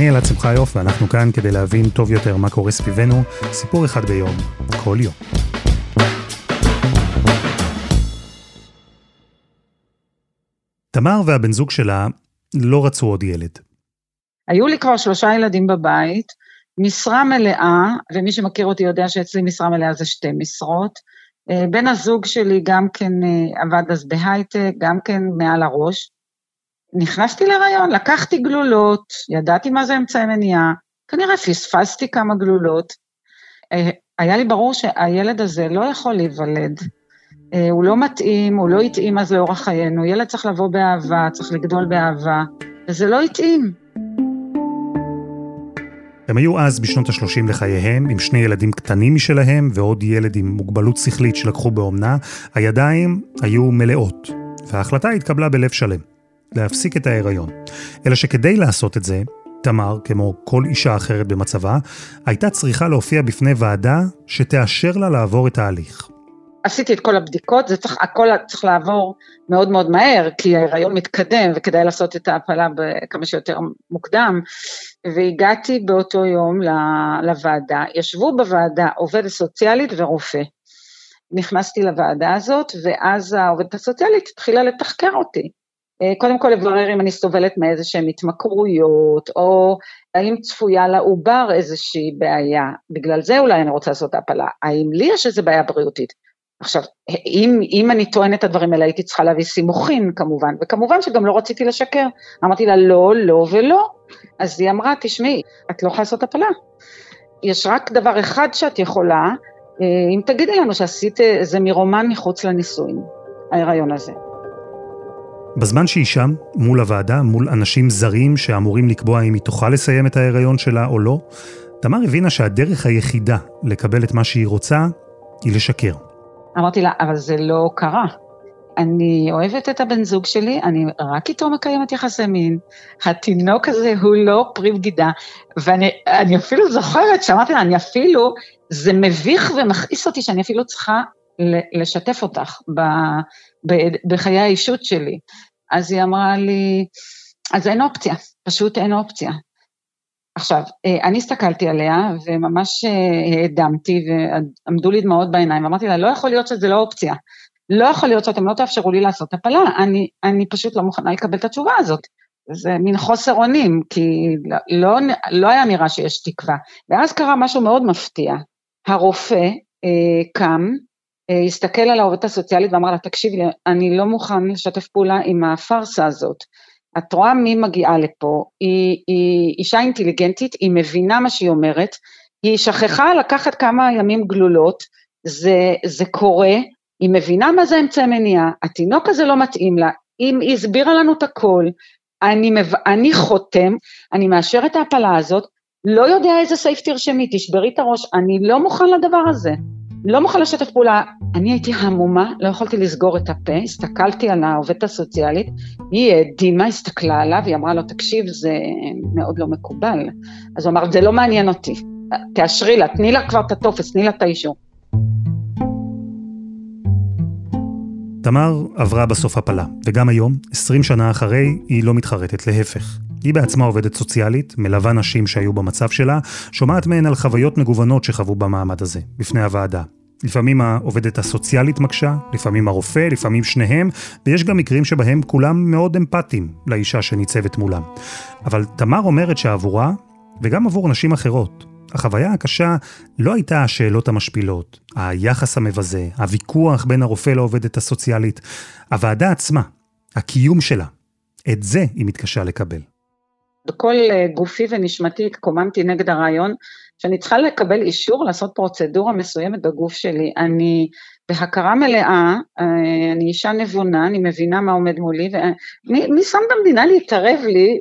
אני אלעד שמחיוף, ואנחנו כאן כדי להבין טוב יותר מה קורה סביבנו, סיפור אחד ביום, כל יום. תמר והבן זוג שלה לא רצו עוד ילד. היו לי כבר שלושה ילדים בבית, משרה מלאה, ומי שמכיר אותי יודע שאצלי משרה מלאה זה שתי משרות. אה, בן הזוג שלי גם כן אה, עבד אז בהייטק, גם כן מעל הראש. נכנסתי להיריון, לקחתי גלולות, ידעתי מה זה אמצעי מניעה, כנראה פספסתי כמה גלולות. אה, היה לי ברור שהילד הזה לא יכול להיוולד. אה, הוא לא מתאים, הוא לא התאים אז לאורח חיינו, ילד צריך לבוא באהבה, צריך לגדול באהבה, וזה לא התאים. הם היו אז בשנות ה-30 לחייהם, עם שני ילדים קטנים משלהם ועוד ילד עם מוגבלות שכלית שלקחו באומנה. הידיים היו מלאות, וההחלטה התקבלה בלב שלם. להפסיק את ההיריון. אלא שכדי לעשות את זה, תמר, כמו כל אישה אחרת במצבה, הייתה צריכה להופיע בפני ועדה שתאשר לה לעבור את ההליך. עשיתי את כל הבדיקות, זה צריך, הכל צריך לעבור מאוד מאוד מהר, כי ההיריון מתקדם וכדאי לעשות את ההפלה כמה שיותר מוקדם, והגעתי באותו יום לוועדה, ישבו בוועדה עובדת סוציאלית ורופא. נכנסתי לוועדה הזאת, ואז העובדת הסוציאלית התחילה לתחקר אותי. אה, קודם כל לברר אם אני סובלת מאיזה שהן התמכרויות, או האם צפויה לעובר איזושהי בעיה, בגלל זה אולי אני רוצה לעשות הפלה, האם לי יש איזו בעיה בריאותית. עכשיו, אם, אם אני טוענת את הדברים האלה, הייתי צריכה להביא סימוכין כמובן, וכמובן שגם לא רציתי לשקר. אמרתי לה, לא, לא ולא. אז היא אמרה, תשמעי, את לא יכולה לעשות הפלה. יש רק דבר אחד שאת יכולה, אה, אם תגידי לנו שעשית איזה מרומן מחוץ לנישואין, ההיריון הזה. בזמן שהיא שם, מול הוועדה, מול אנשים זרים שאמורים לקבוע אם היא תוכל לסיים את ההיריון שלה או לא, תמר הבינה שהדרך היחידה לקבל את מה שהיא רוצה, היא לשקר. אמרתי לה, אבל זה לא קרה. אני אוהבת את הבן זוג שלי, אני רק איתו מקיימת יחסי מין, התינוק הזה הוא לא פרי בגידה, ואני אפילו זוכרת שאמרתי לה, אני אפילו, זה מביך ומכעיס אותי שאני אפילו צריכה לשתף אותך בחיי האישות שלי. אז היא אמרה לי, אז אין אופציה, פשוט אין אופציה. עכשיו, אה, אני הסתכלתי עליה וממש אה, העדמתי ועמדו לי דמעות בעיניים, ואמרתי לה, לא יכול להיות שזה לא אופציה. לא יכול להיות שאתם לא תאפשרו לי לעשות הפלה, אני, אני פשוט לא מוכנה לקבל את התשובה הזאת. זה מין חוסר אונים, כי לא, לא היה נראה שיש תקווה. ואז קרה משהו מאוד מפתיע. הרופא אה, קם, אה, הסתכל על העובדת הסוציאלית ואמר לה, תקשיבי, אני לא מוכן לשתף פעולה עם הפארסה הזאת. את רואה מי מגיעה לפה, היא, היא אישה אינטליגנטית, היא מבינה מה שהיא אומרת, היא שכחה לקחת כמה ימים גלולות, זה, זה קורה, היא מבינה מה זה אמצעי מניעה, התינוק הזה לא מתאים לה, היא, הסבירה לנו את הכל, אני, אני חותם, אני מאשר את ההפלה הזאת, לא יודע איזה סעיף תרשמי, תשברי את הראש, אני לא מוכן לדבר הזה. לא מוכן לשתף פעולה. אני הייתי המומה, לא יכולתי לסגור את הפה, הסתכלתי על העובדת הסוציאלית, היא האדימה, הסתכלה עליו, היא אמרה לו, תקשיב, זה מאוד לא מקובל. אז הוא אמר, זה לא מעניין אותי, תאשרי לה, תני לה כבר את הטופס, תני לה את האישור. תמר עברה בסוף הפלה, וגם היום, 20 שנה אחרי, היא לא מתחרטת, להפך. היא בעצמה עובדת סוציאלית, מלווה נשים שהיו במצב שלה, שומעת מהן על חוויות מגוונות שחוו במעמד הזה, בפני הוועדה. לפעמים העובדת הסוציאלית מקשה, לפעמים הרופא, לפעמים שניהם, ויש גם מקרים שבהם כולם מאוד אמפתיים לאישה שניצבת מולם. אבל תמר אומרת שעבורה, וגם עבור נשים אחרות, החוויה הקשה לא הייתה השאלות המשפילות, היחס המבזה, הוויכוח בין הרופא לעובדת הסוציאלית, הוועדה עצמה, הקיום שלה. את זה היא מתקשה לקבל. בכל אה, גופי ונשמתי התקוממתי נגד הרעיון שאני צריכה לקבל אישור לעשות פרוצדורה מסוימת בגוף שלי. אני בהכרה מלאה, אה, אני אישה נבונה, אני מבינה מה עומד מולי, ומי שם במדינה להתערב לי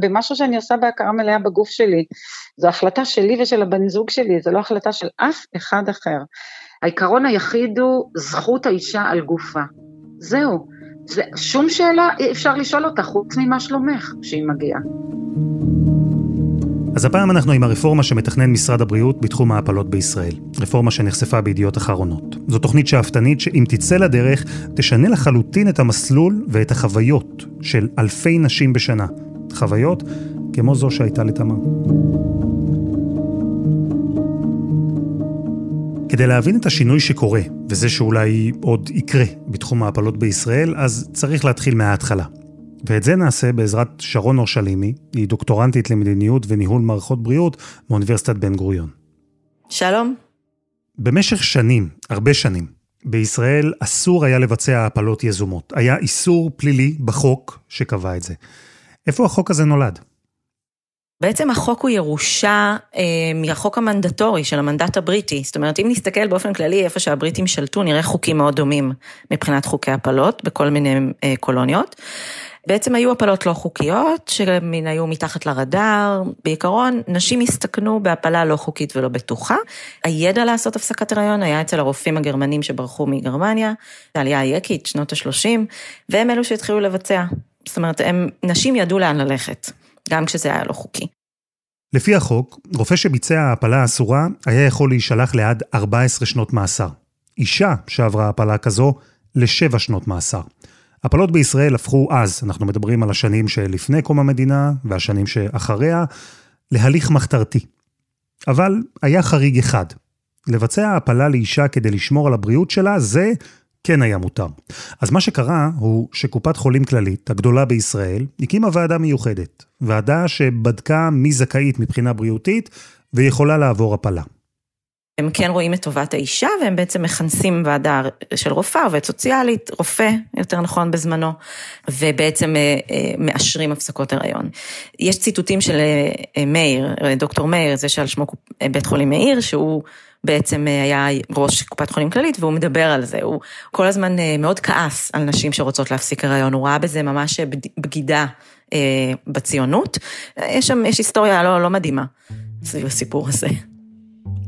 במשהו שאני עושה בהכרה מלאה בגוף שלי? זו החלטה שלי ושל הבן זוג שלי, זו לא החלטה של אף אחד אחר. העיקרון היחיד הוא זכות האישה על גופה. זהו. זה, שום שאלה אי אפשר לשאול אותה חוץ ממה שלומך כשהיא מגיעה. אז הפעם אנחנו עם הרפורמה שמתכנן משרד הבריאות בתחום ההפלות בישראל. רפורמה שנחשפה בידיעות אחרונות. זו תוכנית שאפתנית שאם תצא לדרך, תשנה לחלוטין את המסלול ואת החוויות של אלפי נשים בשנה. חוויות כמו זו שהייתה לתמר. כדי להבין את השינוי שקורה, וזה שאולי עוד יקרה בתחום ההפלות בישראל, אז צריך להתחיל מההתחלה. ואת זה נעשה בעזרת שרון אורשלימי, היא דוקטורנטית למדיניות וניהול מערכות בריאות מאוניברסיטת בן גוריון. שלום. במשך שנים, הרבה שנים, בישראל אסור היה לבצע הפלות יזומות. היה איסור פלילי בחוק שקבע את זה. איפה החוק הזה נולד? בעצם החוק הוא ירושה אה, מהחוק המנדטורי של המנדט הבריטי. זאת אומרת, אם נסתכל באופן כללי איפה שהבריטים שלטו, נראה חוקים מאוד דומים מבחינת חוקי הפלות בכל מיני אה, קולוניות. בעצם היו הפלות לא חוקיות, שמן היו מתחת לרדאר. בעיקרון, נשים הסתכנו בהפלה לא חוקית ולא בטוחה. הידע לעשות הפסקת הריון היה אצל הרופאים הגרמנים שברחו מגרמניה, העלייה היקית, שנות ה-30, והם אלו שהתחילו לבצע. זאת אומרת, הם, נשים ידעו לאן ללכת. גם כשזה היה לא חוקי. לפי החוק, רופא שביצע הפלה אסורה היה יכול להישלח לעד 14 שנות מאסר. אישה שעברה הפלה כזו, לשבע שנות מאסר. הפלות בישראל הפכו אז, אנחנו מדברים על השנים שלפני קום המדינה והשנים שאחריה, להליך מחתרתי. אבל היה חריג אחד. לבצע הפלה לאישה כדי לשמור על הבריאות שלה, זה כן היה מותר. אז מה שקרה הוא שקופת חולים כללית, הגדולה בישראל, הקימה ועדה מיוחדת. ועדה שבדקה מי זכאית מבחינה בריאותית ויכולה לעבור הפלה. הם כן רואים את טובת האישה והם בעצם מכנסים ועדה של רופאה, עובדת סוציאלית, רופא, יותר נכון בזמנו, ובעצם אה, אה, מאשרים הפסקות הריון. יש ציטוטים של אה, מאיר, דוקטור מאיר, זה שעל שמו בית חולים מאיר, שהוא בעצם היה ראש קופת חולים כללית והוא מדבר על זה, הוא כל הזמן מאוד כעס על נשים שרוצות להפסיק הריון, הוא ראה בזה ממש בגידה בציונות. יש שם, יש היסטוריה לא, לא מדהימה סביב הסיפור הזה.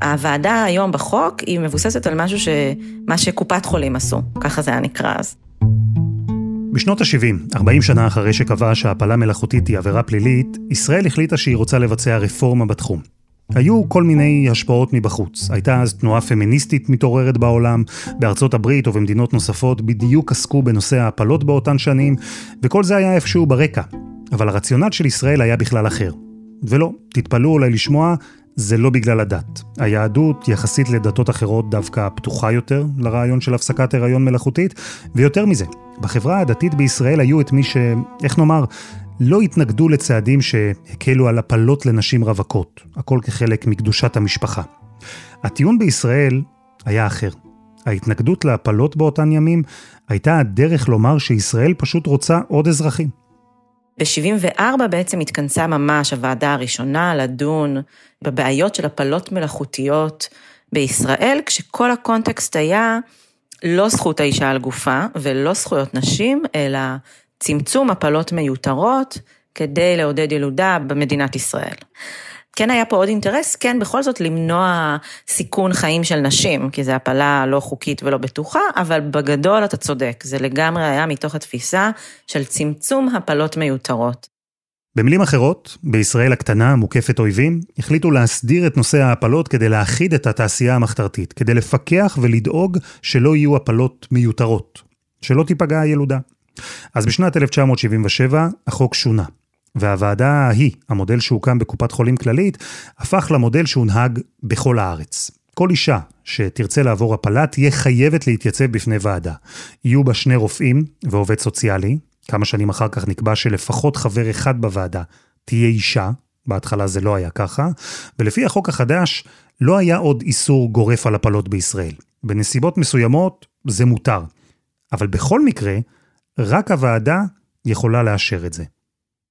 הוועדה היום בחוק היא מבוססת על משהו ש... מה שקופת חולים עשו, ככה זה היה נקרא אז. בשנות ה-70, 40 שנה אחרי שקבעה שהפלה מלאכותית היא עבירה פלילית, ישראל החליטה שהיא רוצה לבצע רפורמה בתחום. היו כל מיני השפעות מבחוץ. הייתה אז תנועה פמיניסטית מתעוררת בעולם, בארצות הברית ובמדינות נוספות בדיוק עסקו בנושא ההפלות באותן שנים, וכל זה היה איפשהו ברקע. אבל הרציונל של ישראל היה בכלל אחר. ולא, תתפלאו אולי לשמוע, זה לא בגלל הדת. היהדות, יחסית לדתות אחרות, דווקא פתוחה יותר לרעיון של הפסקת הריון מלאכותית, ויותר מזה, בחברה הדתית בישראל היו את מי ש... איך נאמר, לא התנגדו לצעדים שהקלו על הפלות לנשים רווקות, הכל כחלק מקדושת המשפחה. הטיעון בישראל היה אחר. ההתנגדות להפלות באותן ימים הייתה הדרך לומר שישראל פשוט רוצה עוד אזרחים. ב-74 בעצם התכנסה ממש הוועדה הראשונה לדון בבעיות של הפלות מלאכותיות בישראל, כשכל הקונטקסט היה לא זכות האישה על גופה ולא זכויות נשים, אלא צמצום הפלות מיותרות כדי לעודד ילודה במדינת ישראל. כן היה פה עוד אינטרס, כן בכל זאת למנוע סיכון חיים של נשים, כי זו הפלה לא חוקית ולא בטוחה, אבל בגדול אתה צודק, זה לגמרי היה מתוך התפיסה של צמצום הפלות מיותרות. במילים אחרות, בישראל הקטנה, מוקפת אויבים, החליטו להסדיר את נושא ההפלות כדי להכיד את התעשייה המחתרתית, כדי לפקח ולדאוג שלא יהיו הפלות מיותרות, שלא תיפגע הילודה. אז בשנת 1977 החוק שונה. והוועדה ההיא, המודל שהוקם בקופת חולים כללית, הפך למודל שהונהג בכל הארץ. כל אישה שתרצה לעבור הפלה תהיה חייבת להתייצב בפני ועדה. יהיו בה שני רופאים ועובד סוציאלי. כמה שנים אחר כך נקבע שלפחות חבר אחד בוועדה תהיה אישה, בהתחלה זה לא היה ככה, ולפי החוק החדש לא היה עוד איסור גורף על הפלות בישראל. בנסיבות מסוימות זה מותר. אבל בכל מקרה, רק הוועדה יכולה לאשר את זה.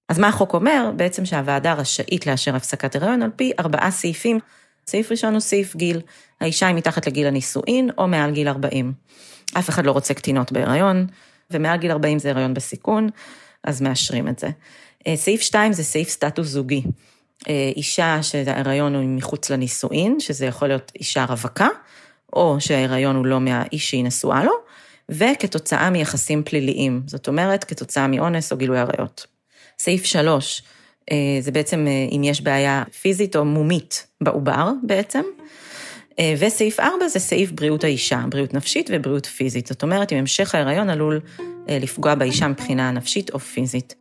אז מה החוק אומר? בעצם שהוועדה רשאית לאשר הפסקת הריון על פי ארבעה סעיפים. סעיף ראשון הוא סעיף גיל, האישה היא מתחת לגיל הנישואין או מעל גיל 40. אף אחד לא רוצה קטינות בהיריון, ומעל גיל 40 זה הריון בסיכון, אז מאשרים את זה. אה, סעיף 2 זה סעיף סטטוס זוגי. אה, אישה שההיריון הוא מחוץ לנישואין, שזה יכול להיות אישה רווקה, או שההיריון הוא לא מהאיש שהיא נשואה לו, וכתוצאה מיחסים פליליים, זאת אומרת, כתוצאה מאונס או גילוי עריות. סעיף 3, אה, זה בעצם אם יש בעיה פיזית או מומית בעובר בעצם. וסעיף 4 זה סעיף בריאות האישה, בריאות נפשית ובריאות פיזית. זאת אומרת, אם המשך ההיריון עלול לפגוע באישה מבחינה נפשית או פיזית.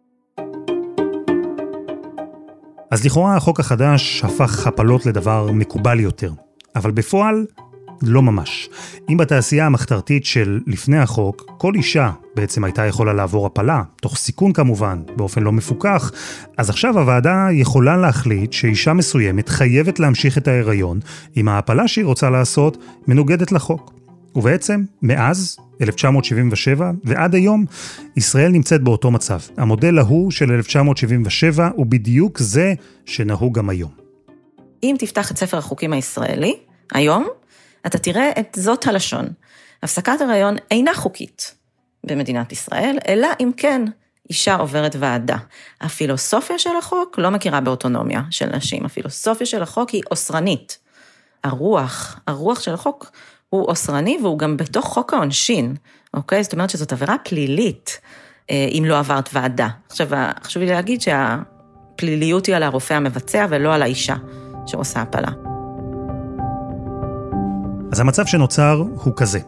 אז לכאורה החוק החדש הפך הפלות לדבר מקובל יותר, אבל בפועל, לא ממש. אם בתעשייה המחתרתית של לפני החוק, כל אישה בעצם הייתה יכולה לעבור הפלה, תוך סיכון כמובן, באופן לא מפוקח, אז עכשיו הוועדה יכולה להחליט שאישה מסוימת חייבת להמשיך את ההיריון, אם ההפלה שהיא רוצה לעשות מנוגדת לחוק. ובעצם, מאז 1977, ועד היום, ישראל נמצאת באותו מצב. המודל ההוא של 1977 הוא בדיוק זה שנהוג גם היום. אם תפתח את ספר החוקים הישראלי, היום, אתה תראה את זאת הלשון. הפסקת הריון אינה חוקית במדינת ישראל, אלא אם כן אישה עוברת ועדה. הפילוסופיה של החוק לא מכירה באוטונומיה של נשים, הפילוסופיה של החוק היא אוסרנית. הרוח, הרוח של החוק הוא אוסרני והוא גם בתוך חוק העונשין, אוקיי? זאת אומרת שזאת עבירה פלילית, אה, אם לא עברת ועדה. עכשיו, חשוב לי להגיד שהפליליות היא על הרופא המבצע ולא על האישה שעושה הפלה. אז המצב שנוצר הוא כזה.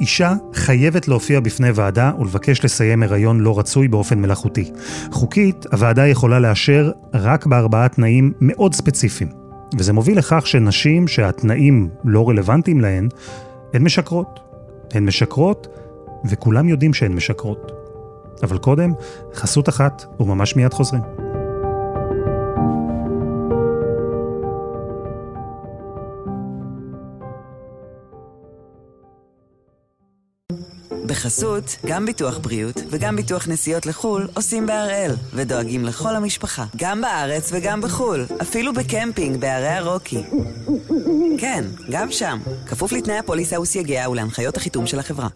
אישה חייבת להופיע בפני ועדה ולבקש לסיים הריון לא רצוי באופן מלאכותי. חוקית, הוועדה יכולה לאשר רק בארבעה תנאים מאוד ספציפיים. וזה מוביל לכך שנשים שהתנאים לא רלוונטיים להן, הן משקרות. הן משקרות, וכולם יודעים שהן משקרות. אבל קודם, חסות אחת, וממש מיד חוזרים. בחסות, גם ביטוח בריאות וגם ביטוח נסיעות לחו"ל עושים בהראל, ודואגים לכל המשפחה, גם בארץ וגם בחו"ל, אפילו בקמפינג בערי הרוקי. כן, גם שם, כפוף לתנאי הפוליסה וסייגיה ולהנחיות החיתום של החברה.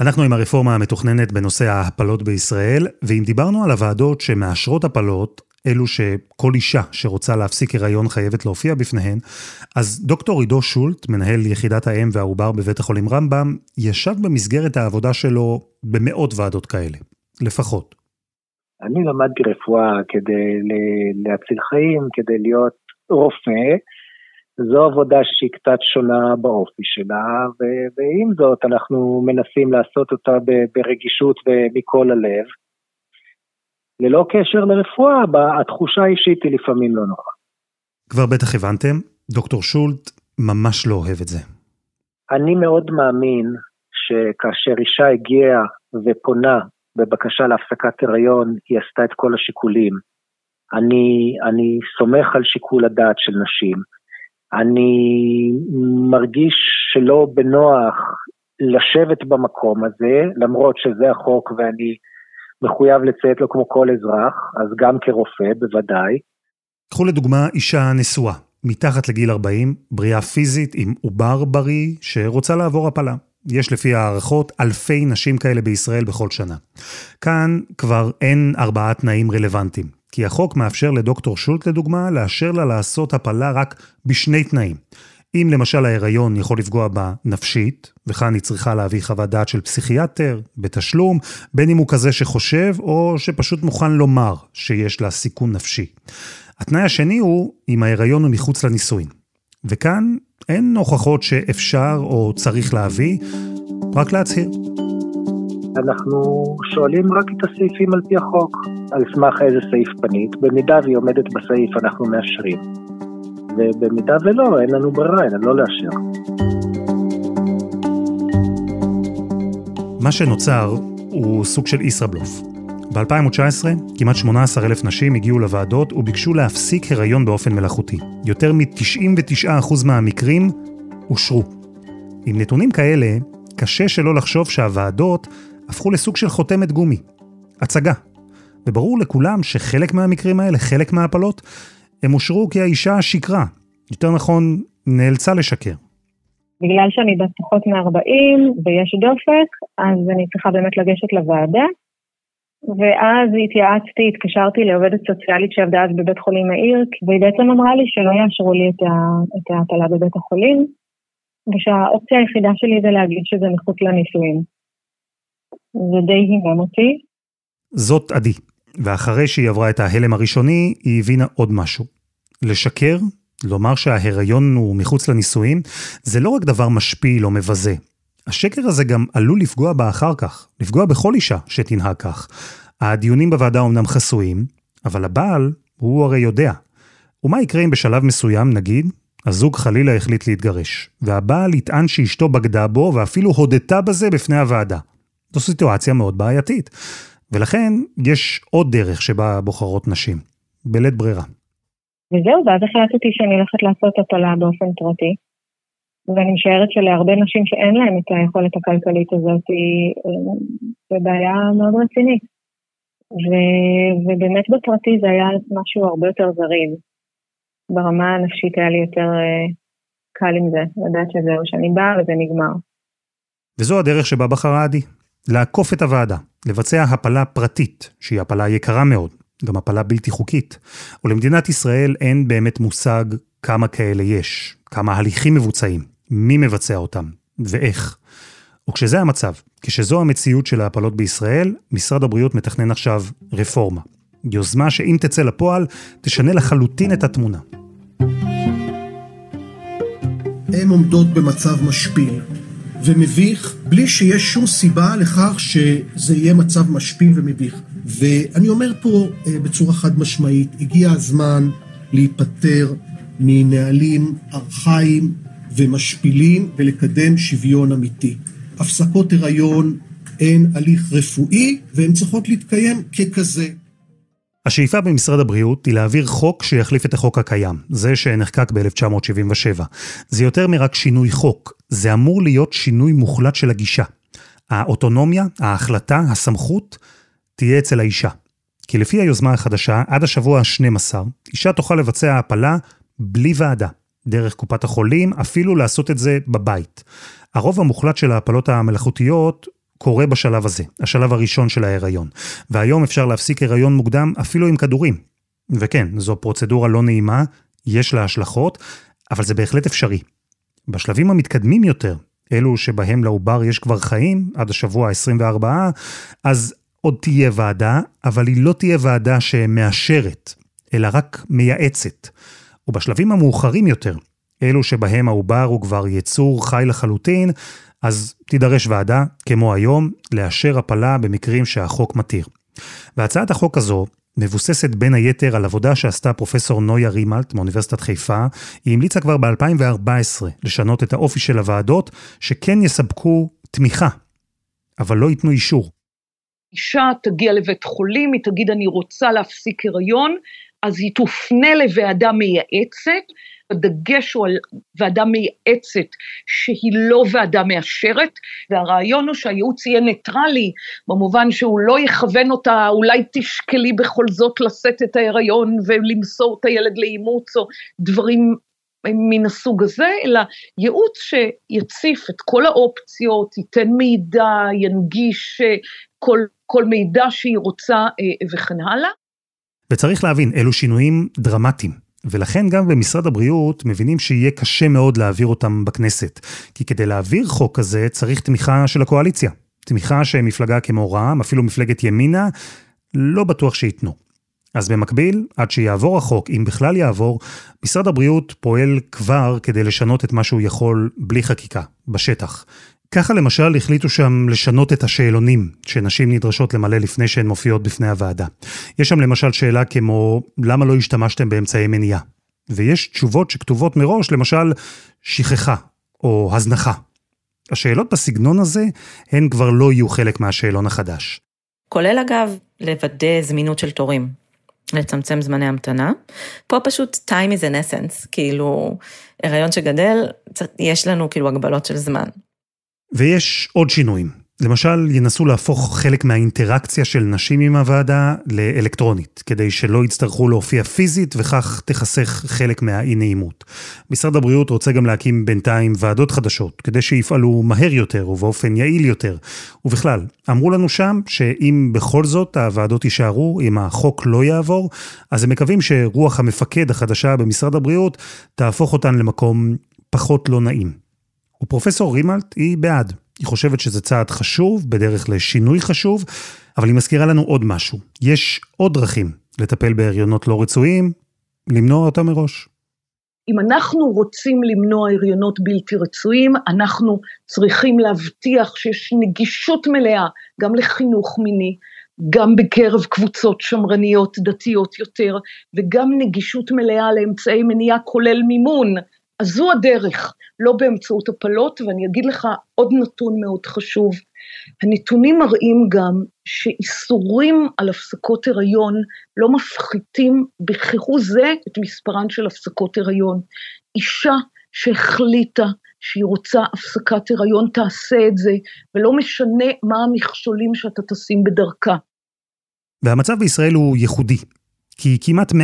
אנחנו עם הרפורמה המתוכננת בנושא ההפלות בישראל, ואם דיברנו על הוועדות שמאשרות הפלות, אלו שכל אישה שרוצה להפסיק הריון חייבת להופיע בפניהן, אז דוקטור עידו שולט, מנהל יחידת האם והעובר בבית החולים רמב"ם, ישב במסגרת העבודה שלו במאות ועדות כאלה, לפחות. אני למדתי רפואה כדי להציל חיים, כדי להיות רופא. זו עבודה שהיא קצת שונה באופי שלה, ועם זאת אנחנו מנסים לעשות אותה ברגישות ומכל הלב. ללא קשר לרפואה, התחושה האישית היא לפעמים לא נוחה. כבר בטח הבנתם, דוקטור שולט ממש לא אוהב את זה. אני מאוד מאמין שכאשר אישה הגיעה ופונה בבקשה להפסקת הריון, היא עשתה את כל השיקולים. אני, אני סומך על שיקול הדעת של נשים. אני מרגיש שלא בנוח לשבת במקום הזה, למרות שזה החוק ואני מחויב לציית לו כמו כל אזרח, אז גם כרופא בוודאי. קחו לדוגמה אישה נשואה, מתחת לגיל 40, בריאה פיזית עם עובר בריא שרוצה לעבור הפלה. יש לפי הערכות אלפי נשים כאלה בישראל בכל שנה. כאן כבר אין ארבעה תנאים רלוונטיים, כי החוק מאפשר לדוקטור שולט לדוגמה לאשר לה לעשות הפלה רק בשני תנאים. אם למשל ההיריון יכול לפגוע בה נפשית, וכאן היא צריכה להביא חוות דעת של פסיכיאטר, בתשלום, בין אם הוא כזה שחושב, או שפשוט מוכן לומר שיש לה סיכון נפשי. התנאי השני הוא אם ההיריון הוא מחוץ לנישואין. וכאן אין הוכחות שאפשר או צריך להביא, רק להצהיר. אנחנו שואלים רק את הסעיפים על פי החוק, על סמך איזה סעיף פנית, במידה והיא עומדת בסעיף אנחנו מאשרים. ובמידה ולא, אין לנו ברירה, אלא לא לאשר. מה שנוצר הוא סוג של ישראבלוף. ב-2019, כמעט 18,000 נשים הגיעו לוועדות וביקשו להפסיק הריון באופן מלאכותי. יותר מ-99% מהמקרים אושרו. עם נתונים כאלה, קשה שלא לחשוב שהוועדות הפכו לסוג של חותמת גומי. הצגה. וברור לכולם שחלק מהמקרים האלה, חלק מההפלות, הם אושרו כי האישה שיקרה. יותר נכון, נאלצה לשקר. בגלל שאני בת פחות מ-40 ויש דופק, אז אני צריכה באמת לגשת לוועדה. ואז התייעצתי, התקשרתי לעובדת סוציאלית שעבדה אז בבית חולים העיר, והיא בעצם אמרה לי שלא יאשרו לי את ההפלה בבית החולים, ושהאופציה היחידה שלי זה להגיד שזה מחוץ לנישואים. זה די הימם אותי. זאת עדי, ואחרי שהיא עברה את ההלם הראשוני, היא הבינה עוד משהו. לשקר, לומר שההיריון הוא מחוץ לנישואים, זה לא רק דבר משפיל או מבזה. השקר הזה גם עלול לפגוע בה אחר כך, לפגוע בכל אישה שתנהג כך. הדיונים בוועדה אומנם חסויים, אבל הבעל, הוא הרי יודע. ומה יקרה אם בשלב מסוים, נגיד, הזוג חלילה החליט להתגרש, והבעל יטען שאשתו בגדה בו ואפילו הודתה בזה בפני הוועדה. זו סיטואציה מאוד בעייתית. ולכן יש עוד דרך שבה בוחרות נשים, בלית ברירה. וזהו, ואז החלטתי שאני הולכת לעשות הפלה באופן פרטי. ואני משערת שלהרבה נשים שאין להן את היכולת הכלכלית הזאת, זה בעיה מאוד רצינית. ו, ובאמת בפרטי זה היה משהו הרבה יותר זריז. ברמה הנפשית היה לי יותר uh, קל עם זה, לדעת שזהו, שאני באה וזה נגמר. וזו הדרך שבה בחרה עדי, לעקוף את הוועדה, לבצע הפלה פרטית, שהיא הפלה יקרה מאוד, גם הפלה בלתי חוקית. ולמדינת ישראל אין באמת מושג כמה כאלה יש, כמה הליכים מבוצעים, מי מבצע אותם, ואיך. וכשזה המצב, כשזו המציאות של ההפלות בישראל, משרד הבריאות מתכנן עכשיו רפורמה. יוזמה שאם תצא לפועל, תשנה לחלוטין את התמונה. הן עומדות במצב משפיל. ומביך, בלי שיש שום סיבה לכך שזה יהיה מצב משפיל ומביך. ואני אומר פה אה, בצורה חד משמעית, הגיע הזמן להיפטר מנהלים ארכאיים ומשפילים ולקדם שוויון אמיתי. הפסקות הריון הן הליך רפואי והן צריכות להתקיים ככזה. השאיפה במשרד הבריאות היא להעביר חוק שיחליף את החוק הקיים, זה שנחקק ב-1977. זה יותר מרק שינוי חוק, זה אמור להיות שינוי מוחלט של הגישה. האוטונומיה, ההחלטה, הסמכות, תהיה אצל האישה. כי לפי היוזמה החדשה, עד השבוע ה-12, אישה תוכל לבצע הפלה בלי ועדה, דרך קופת החולים, אפילו לעשות את זה בבית. הרוב המוחלט של ההפלות המלאכותיות קורה בשלב הזה, השלב הראשון של ההיריון. והיום אפשר להפסיק הריון מוקדם אפילו עם כדורים. וכן, זו פרוצדורה לא נעימה, יש לה השלכות, אבל זה בהחלט אפשרי. בשלבים המתקדמים יותר, אלו שבהם לעובר יש כבר חיים, עד השבוע ה-24, אז עוד תהיה ועדה, אבל היא לא תהיה ועדה שמאשרת, אלא רק מייעצת. ובשלבים המאוחרים יותר, אלו שבהם העובר הוא כבר יצור חי לחלוטין, אז תידרש ועדה, כמו היום, לאשר הפלה במקרים שהחוק מתיר. והצעת החוק הזו מבוססת בין היתר על עבודה שעשתה פרופסור נויה רימלט מאוניברסיטת חיפה. היא המליצה כבר ב-2014 לשנות את האופי של הוועדות, שכן יספקו תמיכה, אבל לא ייתנו אישור. אישה תגיע לבית חולים, היא תגיד אני רוצה להפסיק הריון, אז היא תופנה לוועדה מייעצת, הדגש הוא על ועדה מייעצת שהיא לא ועדה מאשרת, והרעיון הוא שהייעוץ יהיה ניטרלי, במובן שהוא לא יכוון אותה, אולי תשקלי בכל זאת לשאת את ההיריון ולמסור את הילד לאימוץ או דברים מן הסוג הזה, אלא ייעוץ שיציף את כל האופציות, ייתן מידע, ינגיש אה, כל, כל מידע שהיא רוצה אה, וכן הלאה. וצריך להבין, אלו שינויים דרמטיים. ולכן גם במשרד הבריאות מבינים שיהיה קשה מאוד להעביר אותם בכנסת. כי כדי להעביר חוק כזה צריך תמיכה של הקואליציה. תמיכה שמפלגה כמו רע"מ, אפילו מפלגת ימינה, לא בטוח שייתנו. אז במקביל, עד שיעבור החוק, אם בכלל יעבור, משרד הבריאות פועל כבר כדי לשנות את מה שהוא יכול בלי חקיקה, בשטח. ככה למשל החליטו שם לשנות את השאלונים שנשים נדרשות למלא לפני שהן מופיעות בפני הוועדה. יש שם למשל שאלה כמו, למה לא השתמשתם באמצעי מניעה? ויש תשובות שכתובות מראש, למשל, שכחה או הזנחה. השאלות בסגנון הזה, הן כבר לא יהיו חלק מהשאלון החדש. כולל אגב, לוודא זמינות של תורים. לצמצם זמני המתנה. פה פשוט time is an essence, כאילו, הריון שגדל, יש לנו כאילו הגבלות של זמן. ויש עוד שינויים. למשל, ינסו להפוך חלק מהאינטראקציה של נשים עם הוועדה לאלקטרונית, כדי שלא יצטרכו להופיע פיזית וכך תחסך חלק מהאי נעימות. משרד הבריאות רוצה גם להקים בינתיים ועדות חדשות, כדי שיפעלו מהר יותר ובאופן יעיל יותר. ובכלל, אמרו לנו שם שאם בכל זאת הוועדות יישארו, אם החוק לא יעבור, אז הם מקווים שרוח המפקד החדשה במשרד הבריאות תהפוך אותן למקום פחות לא נעים. ופרופסור רימלט היא בעד. היא חושבת שזה צעד חשוב, בדרך לשינוי חשוב, אבל היא מזכירה לנו עוד משהו. יש עוד דרכים לטפל בהריונות לא רצויים, למנוע אותם מראש. אם אנחנו רוצים למנוע הריונות בלתי רצויים, אנחנו צריכים להבטיח שיש נגישות מלאה גם לחינוך מיני, גם בקרב קבוצות שמרניות דתיות יותר, וגם נגישות מלאה לאמצעי מניעה כולל מימון. אז זו הדרך. לא באמצעות הפלות, ואני אגיד לך עוד נתון מאוד חשוב. הנתונים מראים גם שאיסורים על הפסקות הריון לא מפחיתים בכהוא זה את מספרן של הפסקות הריון. אישה שהחליטה שהיא רוצה הפסקת הריון תעשה את זה, ולא משנה מה המכשולים שאתה תשים בדרכה. והמצב בישראל הוא ייחודי. כי כמעט 100%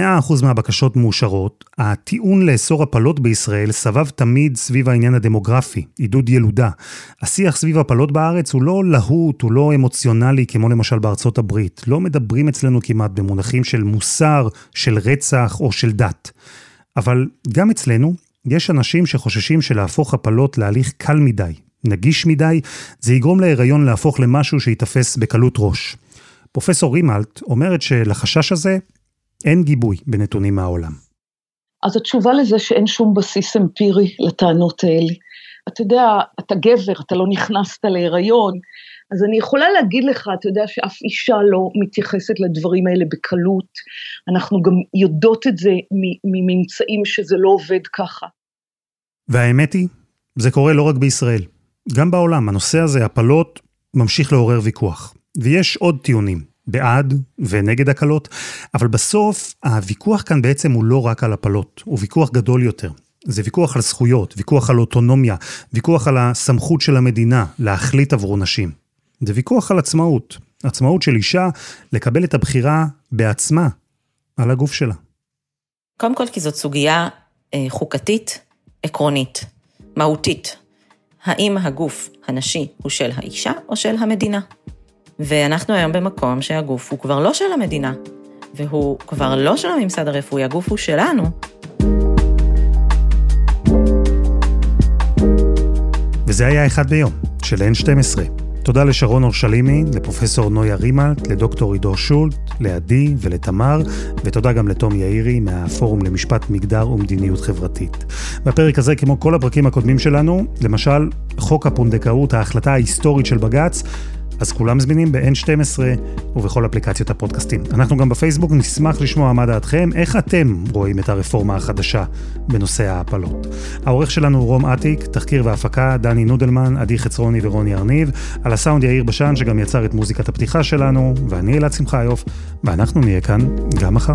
מהבקשות מאושרות, הטיעון לאסור הפלות בישראל סבב תמיד סביב העניין הדמוגרפי, עידוד ילודה. השיח סביב הפלות בארץ הוא לא להוט, הוא לא אמוציונלי כמו למשל בארצות הברית. לא מדברים אצלנו כמעט במונחים של מוסר, של רצח או של דת. אבל גם אצלנו יש אנשים שחוששים שלהפוך הפלות להליך קל מדי, נגיש מדי, זה יגרום להיריון להפוך למשהו שייתפס בקלות ראש. פרופסור רימלט אומרת שלחשש הזה אין גיבוי בנתונים מהעולם. אז התשובה לזה שאין שום בסיס אמפירי לטענות האלה. אתה יודע, אתה גבר, אתה לא נכנסת להיריון, אז אני יכולה להגיד לך, אתה יודע שאף אישה לא מתייחסת לדברים האלה בקלות, אנחנו גם יודעות את זה מממצאים שזה לא עובד ככה. והאמת היא, זה קורה לא רק בישראל. גם בעולם, הנושא הזה, הפלות, ממשיך לעורר ויכוח. ויש עוד טיעונים. בעד ונגד הקלות, אבל בסוף הוויכוח כאן בעצם הוא לא רק על הפלות, הוא ויכוח גדול יותר. זה ויכוח על זכויות, ויכוח על אוטונומיה, ויכוח על הסמכות של המדינה להחליט עבור נשים. זה ויכוח על עצמאות, עצמאות של אישה לקבל את הבחירה בעצמה על הגוף שלה. קודם כל כי זאת סוגיה אה, חוקתית, עקרונית, מהותית. האם הגוף הנשי הוא של האישה או של המדינה? ואנחנו היום במקום שהגוף הוא כבר לא של המדינה, והוא כבר לא של הממסד הרפואי, הגוף הוא שלנו. וזה היה אחד ביום, של N12. תודה לשרון אורשלימי, לפרופסור נויה רימלט, לדוקטור עידו שולט, לעדי ולתמר, ותודה גם לתום יאירי מהפורום למשפט מגדר ומדיניות חברתית. בפרק הזה, כמו כל הפרקים הקודמים שלנו, למשל, חוק הפונדקאות, ההחלטה ההיסטורית של בג"ץ, אז כולם זמינים ב-N12 ובכל אפליקציות הפודקאסטים. אנחנו גם בפייסבוק נשמח לשמוע מה דעתכם, איך אתם רואים את הרפורמה החדשה בנושא ההפלות. העורך שלנו הוא רום אטיק, תחקיר והפקה, דני נודלמן, עדי חצרוני ורוני ארניב, על הסאונד יאיר בשן שגם יצר את מוזיקת הפתיחה שלנו, ואני אלעד שמחיוף, ואנחנו נהיה כאן גם מחר.